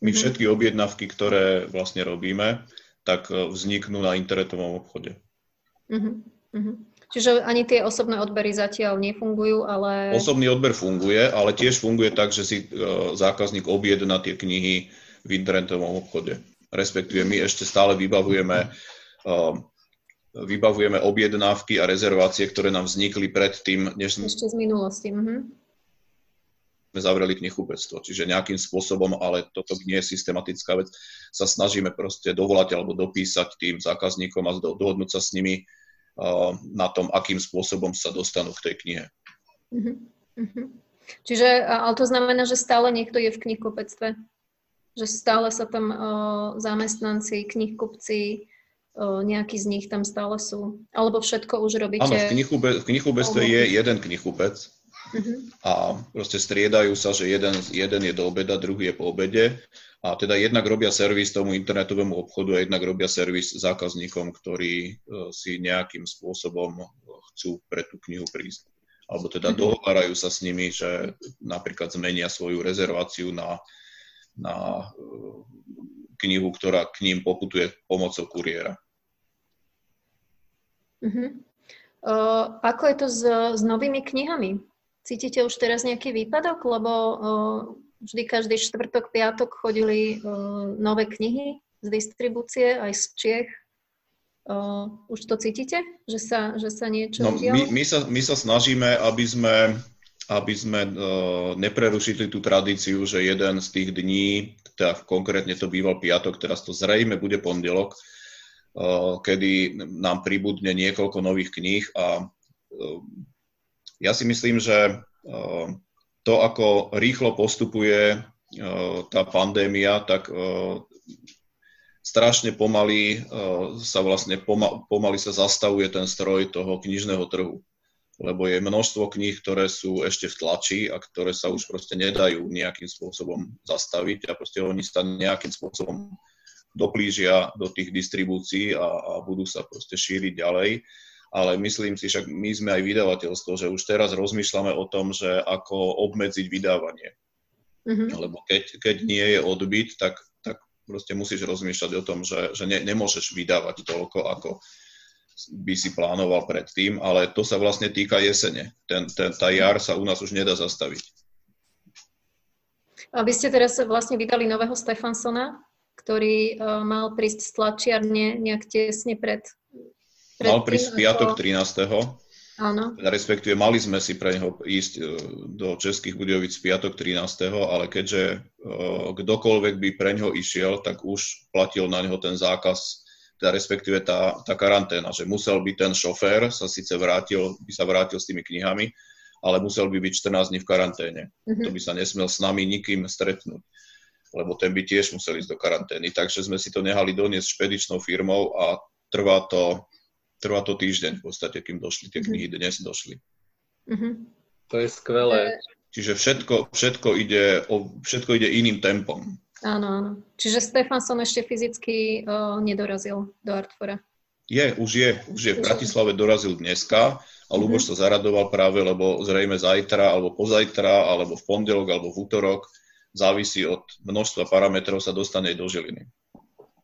My uh-huh. všetky objednávky, ktoré vlastne robíme, tak vzniknú na internetovom obchode. Uh-huh, uh-huh. Čiže ani tie osobné odbery zatiaľ nefungujú, ale... Osobný odber funguje, ale tiež funguje tak, že si zákazník objedná tie knihy v internetovom obchode. Respektíve my ešte stále vybavujeme, uh, vybavujeme objednávky a rezervácie, ktoré nám vznikli predtým, než sme... Ešte z minulosti. Uh-huh. sme zavreli knihkupectvo. Čiže nejakým spôsobom, ale toto nie je systematická vec, sa snažíme proste dovolať alebo dopísať tým zákazníkom a dohodnúť sa s nimi, na tom, akým spôsobom sa dostanú k tej knihe. Uh-huh. Uh-huh. Čiže, ale to znamená, že stále niekto je v knihkupectve? Že stále sa tam uh, zamestnanci, knihkupci, uh, nejakí z nich tam stále sú? Alebo všetko už robíte? Áno, v, knihkube, v knihkupectve je jeden knihkupec uh-huh. a proste striedajú sa, že jeden, jeden je do obeda, druhý je po obede a teda jednak robia servis tomu internetovému obchodu a jednak robia servis zákazníkom, ktorí e, si nejakým spôsobom chcú pre tú knihu prísť. Alebo teda mhm. dohovárajú sa s nimi, že napríklad zmenia svoju rezerváciu na, na e, knihu, ktorá k ním poputuje pomocou kuriéra. Uh-huh. Uh, ako je to s, s novými knihami? Cítite už teraz nejaký výpadok? Lebo uh, vždy každý štvrtok, piatok chodili uh, nové knihy z distribúcie, aj z Čiech. Uh, už to cítite, že sa, že sa niečo no, my, my, sa, my sa snažíme, aby sme, aby sme uh, neprerušili tú tradíciu, že jeden z tých dní, teda konkrétne to býval piatok, teraz to zrejme bude pondelok, uh, kedy nám pribudne niekoľko nových kníh a uh, ja si myslím, že to, ako rýchlo postupuje e, tá pandémia, tak e, strašne pomaly e, sa vlastne pomaly sa zastavuje ten stroj toho knižného trhu. Lebo je množstvo kníh, ktoré sú ešte v tlači a ktoré sa už proste nedajú nejakým spôsobom zastaviť a proste oni sa nejakým spôsobom doplížia do tých distribúcií a, a budú sa proste šíriť ďalej ale myslím si, však my sme aj vydavateľstvo, že už teraz rozmýšľame o tom, že ako obmedziť vydávanie. Mm-hmm. Lebo keď, keď nie je odbyt, tak, tak proste musíš rozmýšľať o tom, že, že ne, nemôžeš vydávať toľko, ako by si plánoval predtým, ale to sa vlastne týka jesene. Ten, ten, tá jar sa u nás už nedá zastaviť. A vy ste teraz vlastne vydali nového Stefansona, ktorý uh, mal prísť z tlačiarne nejak tesne pred Mal prísť piatok 13. Áno. Respektíve mali sme si pre neho ísť e, do Českých Budovic piatok 13. ale keďže e, kdokoľvek by pre neho išiel, tak už platil na neho ten zákaz, teda respektíve tá, tá karanténa, že musel by ten šofér sa síce vrátil, by sa vrátil s tými knihami, ale musel by byť 14 dní v karanténe. Mm-hmm. To by sa nesmel s nami nikým stretnúť, lebo ten by tiež musel ísť do karantény. Takže sme si to nehali doniesť špedičnou firmou a trvá to trvá to týždeň v podstate, kým došli tie mhm. knihy, dnes došli. Mm-hmm. To je skvelé. Čiže všetko, všetko, ide, o, všetko ide iným tempom. Áno, áno. Čiže Stefanson ešte fyzicky uh, nedorazil do Artfora. Je, už je. Už je. V Bratislave dorazil dneska a Luboš mm-hmm. sa zaradoval práve, lebo zrejme zajtra, alebo pozajtra, alebo v pondelok, alebo v útorok, závisí od množstva parametrov, sa dostane do Žiliny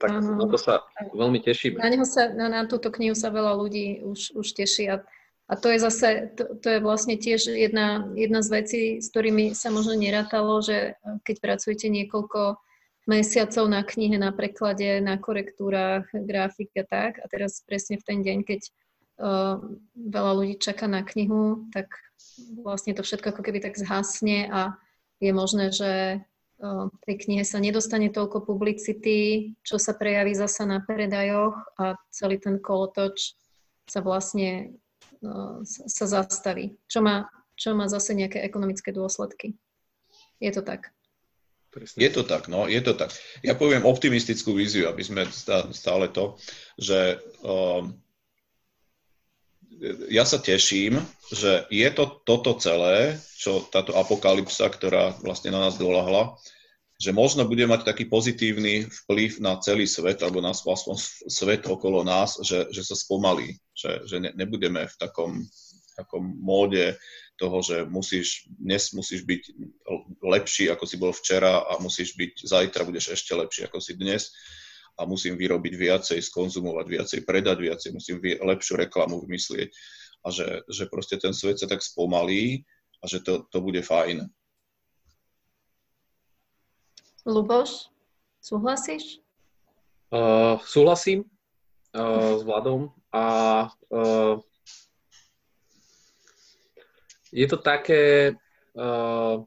tak uh-huh. na to sa veľmi tešíme. Na, neho sa, na, na túto knihu sa veľa ľudí už, už teší a, a to je zase, to, to je vlastne tiež jedna, jedna z vecí, s ktorými sa možno nerátalo, že keď pracujete niekoľko mesiacov na knihe, na preklade, na korektúrach, grafik a tak a teraz presne v ten deň, keď uh, veľa ľudí čaká na knihu, tak vlastne to všetko ako keby tak zhasne a je možné, že tej knihe sa nedostane toľko publicity, čo sa prejaví zasa na predajoch a celý ten kolotoč sa vlastne sa zastaví, čo má, čo má zase nejaké ekonomické dôsledky. Je to tak? Je to tak, no, je to tak. Ja poviem optimistickú víziu, aby sme stále to, že um, ja sa teším, že je to toto celé, čo táto apokalypsa, ktorá vlastne na nás dolahla, že možno bude mať taký pozitívny vplyv na celý svet, alebo na aspoň svet okolo nás, že, že sa spomalí, že, že ne, nebudeme v takom, takom móde toho, že musíš, dnes musíš byť lepší, ako si bol včera a musíš byť, zajtra budeš ešte lepší, ako si dnes a musím vyrobiť viacej, skonzumovať viacej, predať viacej, musím lepšiu reklamu vymyslieť a že, že proste ten svet sa tak spomalí a že to, to bude fajn. Luboš, súhlasíš? Uh, súhlasím uh, s Vladom a uh, je to také... Uh,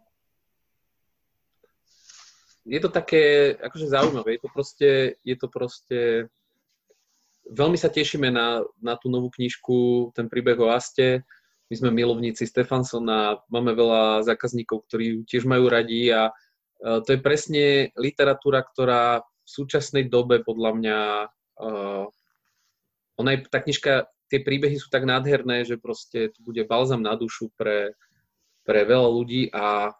je to také akože zaujímavé. Je to proste, je to proste veľmi sa tešíme na, na tú novú knižku, ten príbeh o Aste. My sme milovníci Stefansona, máme veľa zákazníkov, ktorí tiež majú radi a to je presne literatúra, ktorá v súčasnej dobe podľa mňa uh, ona je, tá knižka tie príbehy sú tak nádherné, že proste to bude balzam na dušu pre, pre veľa ľudí a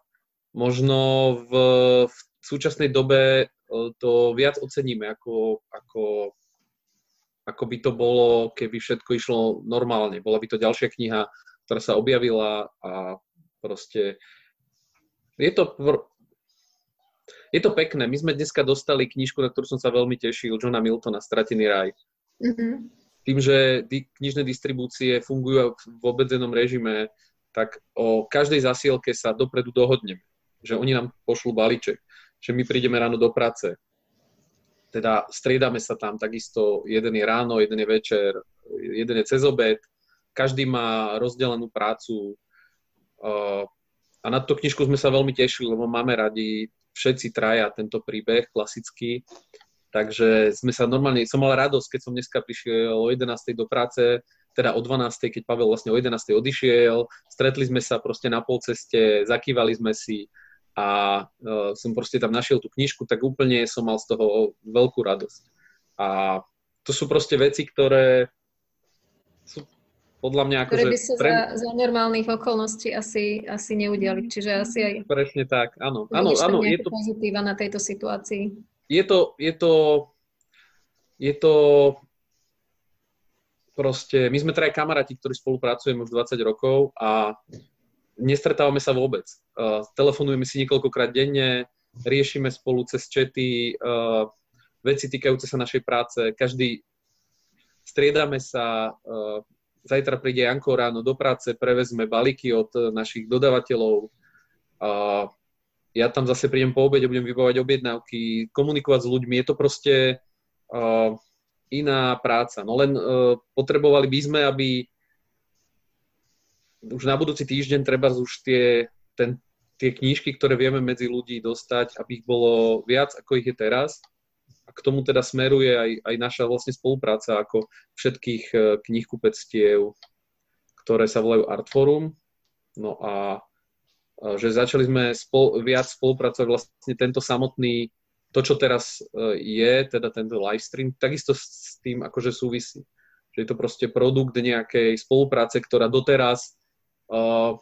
možno v, v súčasnej dobe e, to viac oceníme, ako, ako, ako by to bolo, keby všetko išlo normálne. Bola by to ďalšia kniha, ktorá sa objavila a proste je to, je to pekné. My sme dneska dostali knižku, na ktorú som sa veľmi tešil, Johna Miltona, Stratený raj. Mm-hmm tým, že di- knižné distribúcie fungujú v obmedzenom režime, tak o každej zasielke sa dopredu dohodneme. Že oni nám pošlú balíček, že my prídeme ráno do práce. Teda striedame sa tam takisto, jeden je ráno, jeden je večer, jeden je cez obed, každý má rozdelenú prácu. A na tú knižku sme sa veľmi tešili, lebo máme radi všetci traja tento príbeh klasický Takže sme sa normálne, som mal radosť, keď som dneska prišiel o 11. do práce, teda o 12. keď Pavel vlastne o 11. odišiel, stretli sme sa proste na polceste, zakývali sme si a uh, som proste tam našiel tú knižku, tak úplne som mal z toho veľkú radosť. A to sú proste veci, ktoré sú podľa mňa ako... Ktoré by sa pre... za, za normálnych okolností asi, asi neudiali, čiže asi aj... Presne tak, áno. Áno, áno, je to... pozitíva na tejto situácii je to, je to, je to proste, my sme teda kamaráti, ktorí spolupracujeme už 20 rokov a nestretávame sa vôbec. Uh, telefonujeme si niekoľkokrát denne, riešime spolu cez čety uh, veci týkajúce sa našej práce, každý striedame sa, uh, zajtra príde Janko ráno do práce, prevezme balíky od našich dodavateľov, uh, ja tam zase prídem po obede, budem vybávať objednávky, komunikovať s ľuďmi, je to proste uh, iná práca. No len uh, potrebovali by sme, aby už na budúci týždeň treba už tie, ten, tie knížky, ktoré vieme medzi ľudí dostať, aby ich bolo viac, ako ich je teraz. A k tomu teda smeruje aj, aj naša vlastne spolupráca ako všetkých uh, knihkupectiev, ktoré sa volajú Artforum. No a že začali sme spol, viac spolupracovať vlastne tento samotný, to, čo teraz e, je, teda tento live stream, takisto s tým akože súvisí. Že je to proste produkt nejakej spolupráce, ktorá doteraz uh,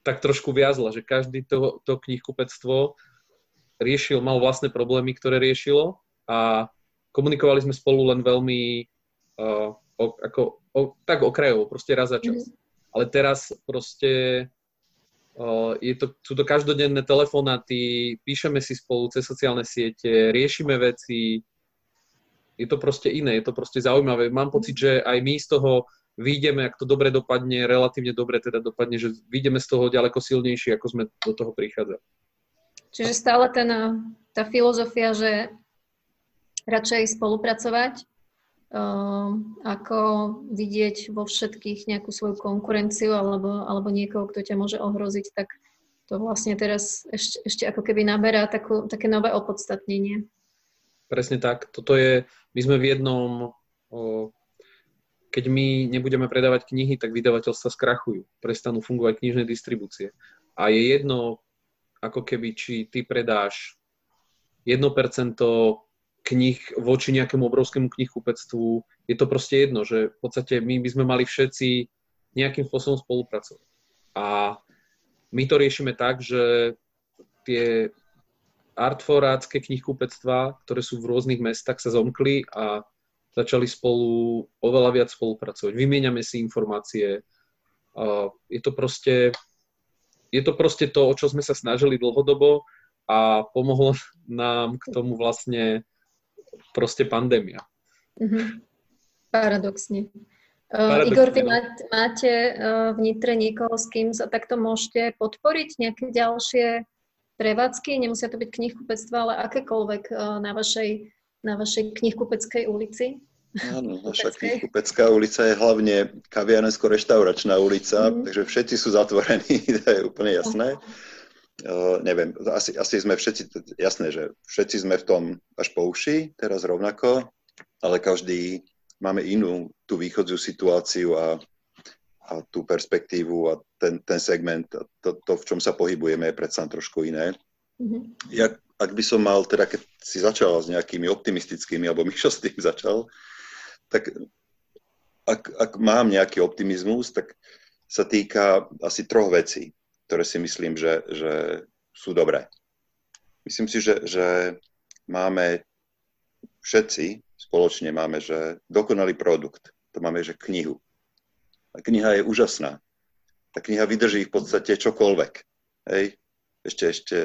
tak trošku viazla, že každý to, to knihkupectvo riešil, mal vlastné problémy, ktoré riešilo a komunikovali sme spolu len veľmi uh, o, ako, o, tak okrajovo, proste raz za čas. Mm. Ale teraz proste je to, sú to každodenné telefonáty, píšeme si spolu cez sociálne siete, riešime veci. Je to proste iné, je to proste zaujímavé. Mám pocit, že aj my z toho vyjdeme, ak to dobre dopadne, relatívne dobre teda dopadne, že vyjdeme z toho ďaleko silnejšie, ako sme do toho prichádzali. Čiže stále ten, tá filozofia, že radšej spolupracovať, Ehm, ako vidieť vo všetkých nejakú svoju konkurenciu alebo, alebo niekoho, kto ťa môže ohroziť, tak to vlastne teraz ešte, ešte ako keby naberá takú, také nové opodstatnenie. Presne tak. Toto je, my sme v jednom, keď my nebudeme predávať knihy, tak vydavateľstva skrachujú, prestanú fungovať knižné distribúcie. A je jedno, ako keby, či ty predáš 1% knih voči nejakému obrovskému knihkupectvu, je to proste jedno, že v podstate my by sme mali všetci nejakým spôsobom spolupracovať. A my to riešime tak, že tie artforácké knihkupectvá, ktoré sú v rôznych mestách, sa zomkli a začali spolu oveľa viac spolupracovať. Vymieňame si informácie. Je to proste je to proste to, o čo sme sa snažili dlhodobo a pomohlo nám k tomu vlastne proste pandémia. Mm-hmm. Paradoxne. Uh, Igor, vy máte uh, v Nitre niekoho, s kým sa takto môžete podporiť? Nejaké ďalšie prevádzky? Nemusia to byť knihkupectva, ale akékoľvek uh, na vašej, na vašej knihkupeckej ulici? Áno, naša knihkupecká ulica je hlavne kaviarensko-reštauračná ulica, mm. takže všetci sú zatvorení, *laughs* to je úplne jasné. Uh, neviem, asi, asi sme všetci, jasné, že všetci sme v tom až po uši, teraz rovnako, ale každý máme inú tú východziu situáciu a, a tú perspektívu a ten, ten segment, to, to, v čom sa pohybujeme, je predsa trošku iné. Mm-hmm. Ja, ak by som mal, teda keď si začal s nejakými optimistickými, alebo Mišo s tým začal, tak ak, ak mám nejaký optimizmus, tak sa týka asi troch vecí, ktoré si myslím, že, že sú dobré. Myslím si, že, že máme všetci spoločne máme, že dokonalý produkt. To máme, že knihu. A kniha je úžasná. Tá kniha vydrží v podstate čokoľvek. Hej? Ešte, ešte,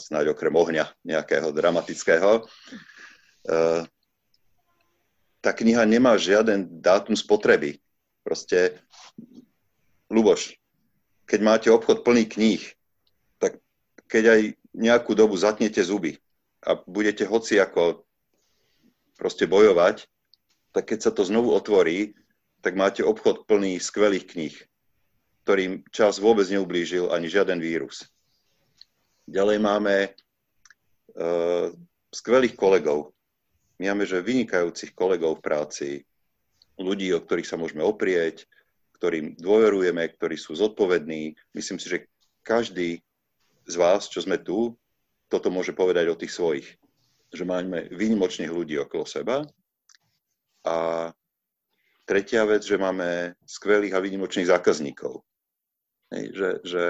snáď okrem ohňa nejakého dramatického. Uh, tá kniha nemá žiaden dátum spotreby. Proste, Luboš, keď máte obchod plný kníh, tak keď aj nejakú dobu zatnete zuby a budete hoci ako proste bojovať, tak keď sa to znovu otvorí, tak máte obchod plný skvelých kníh, ktorým čas vôbec neublížil ani žiaden vírus. Ďalej máme uh, skvelých kolegov, my máme, že vynikajúcich kolegov v práci, ľudí, o ktorých sa môžeme oprieť, ktorým dôverujeme, ktorí sú zodpovední. Myslím si, že každý z vás, čo sme tu, toto môže povedať o tých svojich. Že máme výnimočných ľudí okolo seba. A tretia vec, že máme skvelých a výnimočných zákazníkov. Hej, že, že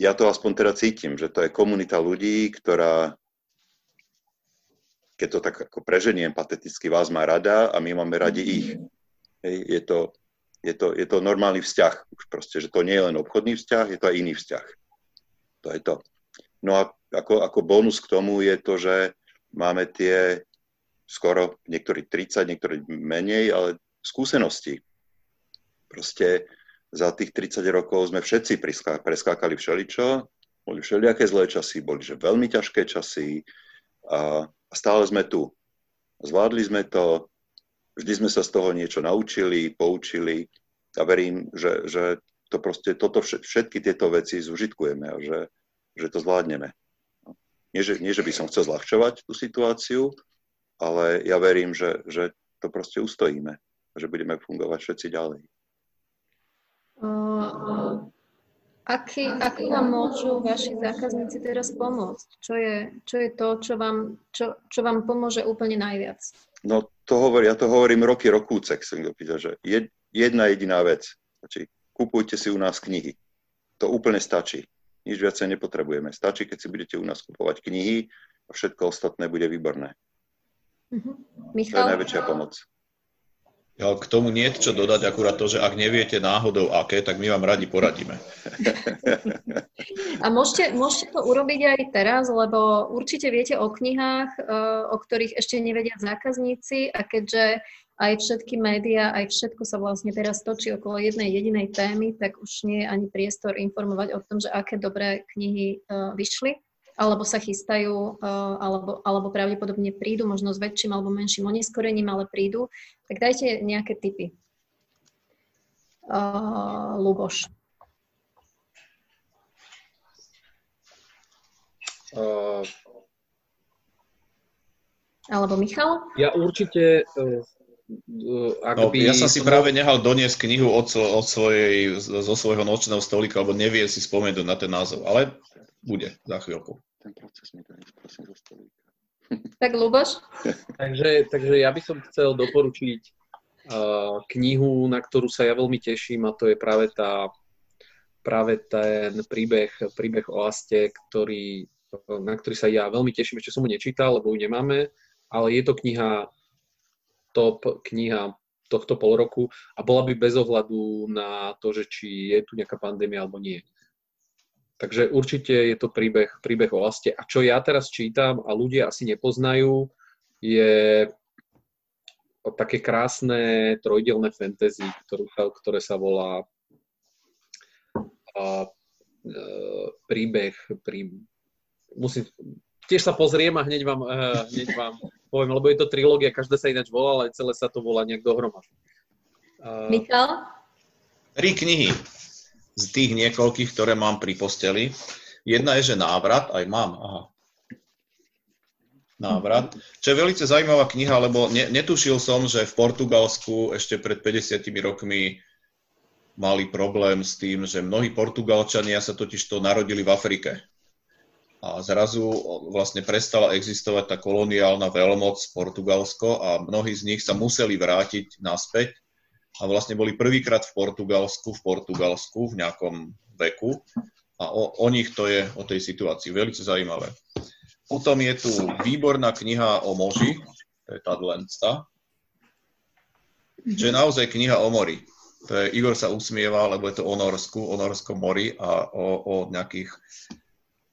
ja to aspoň teda cítim, že to je komunita ľudí, ktorá keď to tak ako preženiem pateticky, vás má rada a my máme radi ich. Hej, je, to, je, to, je to normálny vzťah. Už proste, že to nie je len obchodný vzťah, je to aj iný vzťah. To je to. No a ako, ako bonus k tomu je to, že máme tie skoro niektorí 30, niektorí menej, ale skúsenosti. Proste za tých 30 rokov sme všetci preskákali všeličo, boli všelijaké zlé časy, boli že veľmi ťažké časy a a stále sme tu. Zvládli sme to, vždy sme sa z toho niečo naučili, poučili a verím, že, že to proste, toto, všetky tieto veci zužitkujeme a že, že to zvládneme. Nie že, nie, že by som chcel zľahčovať tú situáciu, ale ja verím, že, že to proste ustojíme že budeme fungovať všetci ďalej. Uh, Aký, ako vám môžu vaši zákazníci teraz pomôcť? Čo je, čo je to, čo vám, čo, čo vám pomôže úplne najviac? No to hovorí, ja to hovorím roky, rokúce, som to pýta, že jed, jedna jediná vec. Stačí, kupujte si u nás knihy. To úplne stačí. Nič viacej nepotrebujeme. Stačí, keď si budete u nás kupovať knihy a všetko ostatné bude výborné. Uh-huh. Michal? To je najväčšia pomoc. Ja k tomu nie je čo dodať, akurát to, že ak neviete náhodou aké, tak my vám radi poradíme. A môžete, môžete to urobiť aj teraz, lebo určite viete o knihách, eh, o ktorých ešte nevedia zákazníci a keďže aj všetky médiá, aj všetko sa vlastne teraz točí okolo jednej jedinej témy, tak už nie je ani priestor informovať o tom, že aké dobré knihy eh, vyšli alebo sa chystajú, eh, alebo, alebo pravdepodobne prídu, možno s väčším alebo menším oneskorením, ale prídu, tak dajte nejaké tipy. Uh, Luboš. Uh, alebo Michal? Ja určite uh, ak no, by... Ja som si práve nehal doniesť knihu od, od svojej, zo svojho nočného stolika, lebo nevie si spomenúť na ten názov, ale bude za chvíľku. Ten proces mi to prosím zo. Tak Luboš? *laughs* takže, takže ja by som chcel doporučiť uh, knihu, na ktorú sa ja veľmi teším a to je práve tá práve ten príbeh, príbeh o Aste, ktorý, na ktorý sa ja veľmi teším. Ešte som ho nečítal, lebo ju nemáme, ale je to kniha, top kniha tohto pol roku a bola by bez ohľadu na to, že či je tu nejaká pandémia alebo nie. Takže určite je to príbeh, príbeh o Aste. A čo ja teraz čítam a ľudia asi nepoznajú, je také krásne trojdielne fantasy, ktorú, ktoré sa volá uh, príbeh, prí... musím, tiež sa pozriem a hneď vám, uh, hneď vám poviem, lebo je to trilógia, každá sa ináč volá, ale celé sa to volá nejak dohromady. Michal? Tri knihy z tých niekoľkých, ktoré mám pri posteli. Jedna je, že návrat, aj mám, aha. Návrat. Čo je veľmi zaujímavá kniha, lebo ne, netušil som, že v Portugalsku ešte pred 50 rokmi mali problém s tým, že mnohí Portugalčania sa totiž to narodili v Afrike. A zrazu vlastne prestala existovať tá koloniálna veľmoc Portugalsko a mnohí z nich sa museli vrátiť naspäť a vlastne boli prvýkrát v Portugalsku, v Portugalsku v nejakom veku a o, o nich to je, o tej situácii, veľmi zaujímavé. Potom je tu výborná kniha o moži, to je tá Dlensta, čo je naozaj kniha o mori. To je, Igor sa usmieva, lebo je to o Norsku, o Norskom mori a o, o nejakých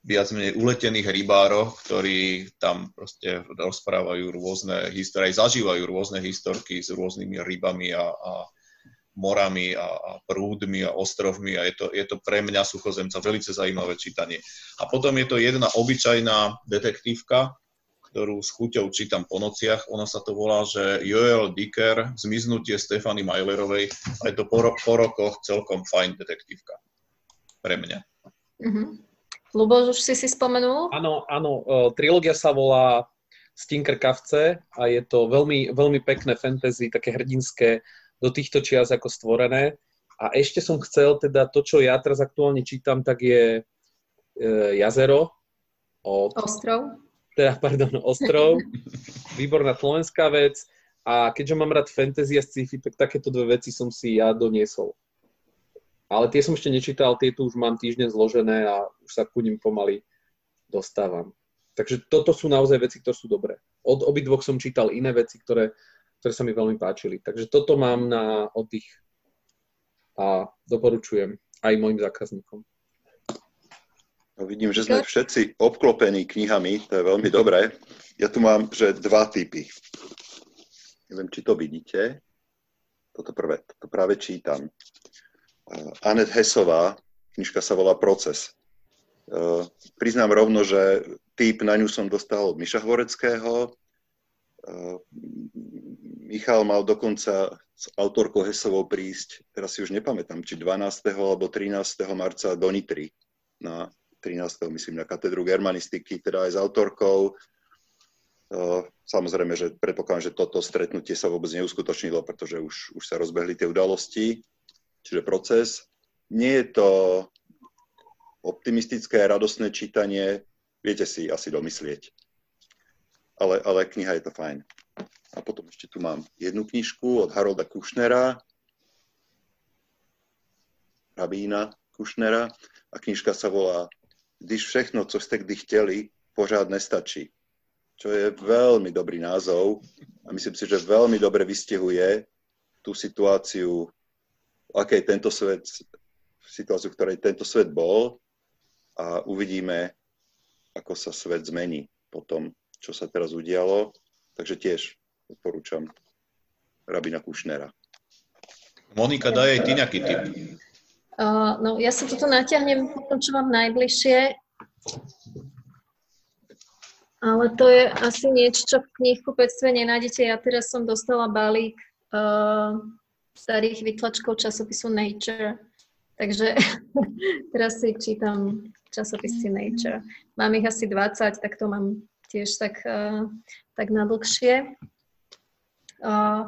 viac menej uletených rybároch, ktorí tam proste rozprávajú rôzne histórie, zažívajú rôzne historky s rôznymi rybami a, a morami a, a prúdmi a ostrovmi a je to, je to pre mňa suchozemca veľmi zaujímavé čítanie. A potom je to jedna obyčajná detektívka, ktorú s chuťou čítam po nociach. Ona sa to volá, že Joel Dicker, Zmiznutie Stefany Majlerovej. A je to po, po rokoch celkom fajn detektívka. Pre mňa. Mm-hmm. Luboš, už si si spomenul? Áno, áno. Trilógia sa volá Stinker Kavce a je to veľmi, veľmi pekné fantasy, také hrdinské, do týchto čias ako stvorené. A ešte som chcel, teda to, čo ja teraz aktuálne čítam, tak je e, Jazero od... Ostrov teda, pardon, Ostrov, *laughs* výborná slovenská vec a keďže mám rád fantasy a sci-fi, tak takéto dve veci som si ja doniesol. Ale tie som ešte nečítal, tie tu už mám týždeň zložené a už sa ku ním pomaly dostávam. Takže toto sú naozaj veci, ktoré sú dobré. Od obidvoch som čítal iné veci, ktoré, ktoré sa mi veľmi páčili. Takže toto mám na oddych a doporučujem aj mojim zákazníkom. No, vidím, že sme všetci obklopení knihami, to je veľmi dobré. Ja tu mám, že dva typy. Neviem, či to vidíte. Toto prvé, to práve čítam. Anet Hesová, knižka sa volá Proces. Uh, priznám rovno, že typ na ňu som dostal od Miša Hvoreckého. Uh, Michal mal dokonca s autorkou Hesovou prísť, teraz si už nepamätám, či 12. alebo 13. marca do Nitry na 13. myslím na katedru germanistiky, teda aj s autorkou. Samozrejme, že predpokladám, že toto stretnutie sa vôbec neuskutočnilo, pretože už, už sa rozbehli tie udalosti, čiže proces. Nie je to optimistické a radostné čítanie, viete si asi domyslieť. Ale, ale kniha je to fajn. A potom ešte tu mám jednu knižku od Harolda Kušnera, rabína Kušnera, a knižka sa volá když všechno, co ste kdy chteli, pořád nestačí. Čo je veľmi dobrý názov a myslím si, že veľmi dobre vystihuje tú situáciu, akej tento svet, situáciu, v ktorej tento svet bol a uvidíme, ako sa svet zmení po tom, čo sa teraz udialo. Takže tiež odporúčam rabina Kušnera. Monika, daj aj ty nejaký tip. Uh, no, ja si toto natiahnem potom, čo mám najbližšie. Ale to je asi niečo, čo v knihkupectve nenájdete. Ja teraz som dostala balík uh, starých vytlačkov časopisu Nature. Takže *laughs* teraz si čítam časopisy Nature. Mám ich asi 20, tak to mám tiež tak, uh, tak na dlhšie. Uh,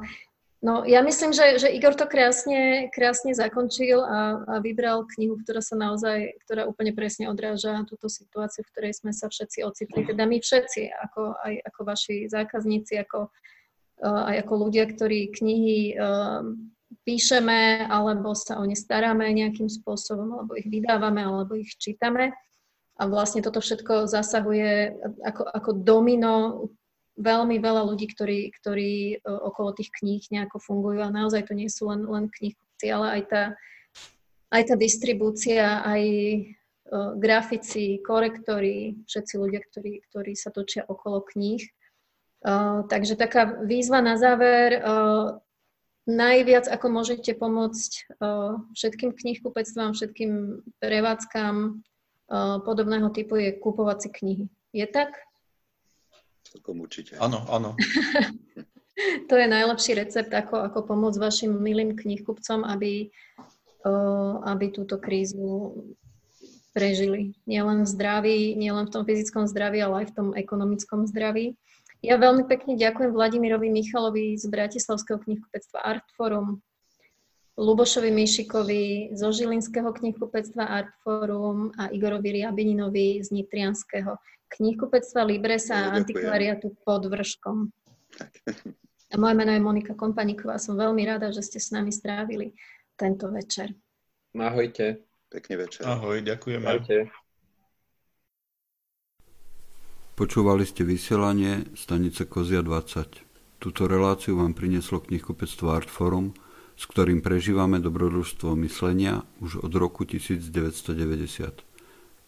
No, ja myslím, že, že Igor to krásne, krásne zakončil a, a vybral knihu, ktorá sa naozaj, ktorá úplne presne odráža túto situáciu, v ktorej sme sa všetci ocitli. Teda my všetci, ako, aj ako vaši zákazníci, ako, uh, aj ako ľudia, ktorí knihy uh, píšeme, alebo sa o ne staráme nejakým spôsobom, alebo ich vydávame, alebo ich čítame. A vlastne toto všetko zasahuje ako, ako domino veľmi veľa ľudí, ktorí, ktorí e, okolo tých kníh nejako fungujú a naozaj to nie sú len, len knihkupci, ale aj tá, aj tá distribúcia, aj uh, grafici, korektori, všetci ľudia, ktorí, ktorí sa točia okolo kníh. Uh, takže taká výzva na záver. Uh, najviac, ako môžete pomôcť uh, všetkým knihkupectvám, všetkým prevádzkám uh, podobného typu je kupovať si knihy. Je tak? Celkom určite. Áno, áno. *laughs* to je najlepší recept, ako, ako pomôcť vašim milým knihkupcom, aby, uh, aby túto krízu prežili. Nielen v zdraví, nielen v tom fyzickom zdraví, ale aj v tom ekonomickom zdraví. Ja veľmi pekne ďakujem Vladimirovi Michalovi z Bratislavského knihkupectva Artforum, Lubošovi Mišikovi zo Žilinského knihkupectva Artforum a Igorovi Riabininovi z Nitrianského knihkupectva Libresa a antikvariatu pod vrškom. A moje meno je Monika Kompaníková. Som veľmi rada, že ste s nami strávili tento večer. Ahojte. Pekný večer. Ahoj, ďakujeme. Ahojte. Počúvali ste vysielanie stanice Kozia 20. Túto reláciu vám prinieslo knihkupectvo Artforum, s ktorým prežívame dobrodružstvo myslenia už od roku 1990.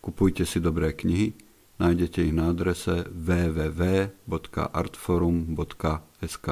Kupujte si dobré knihy, Nájdete ich na adrese www.artforum.sk.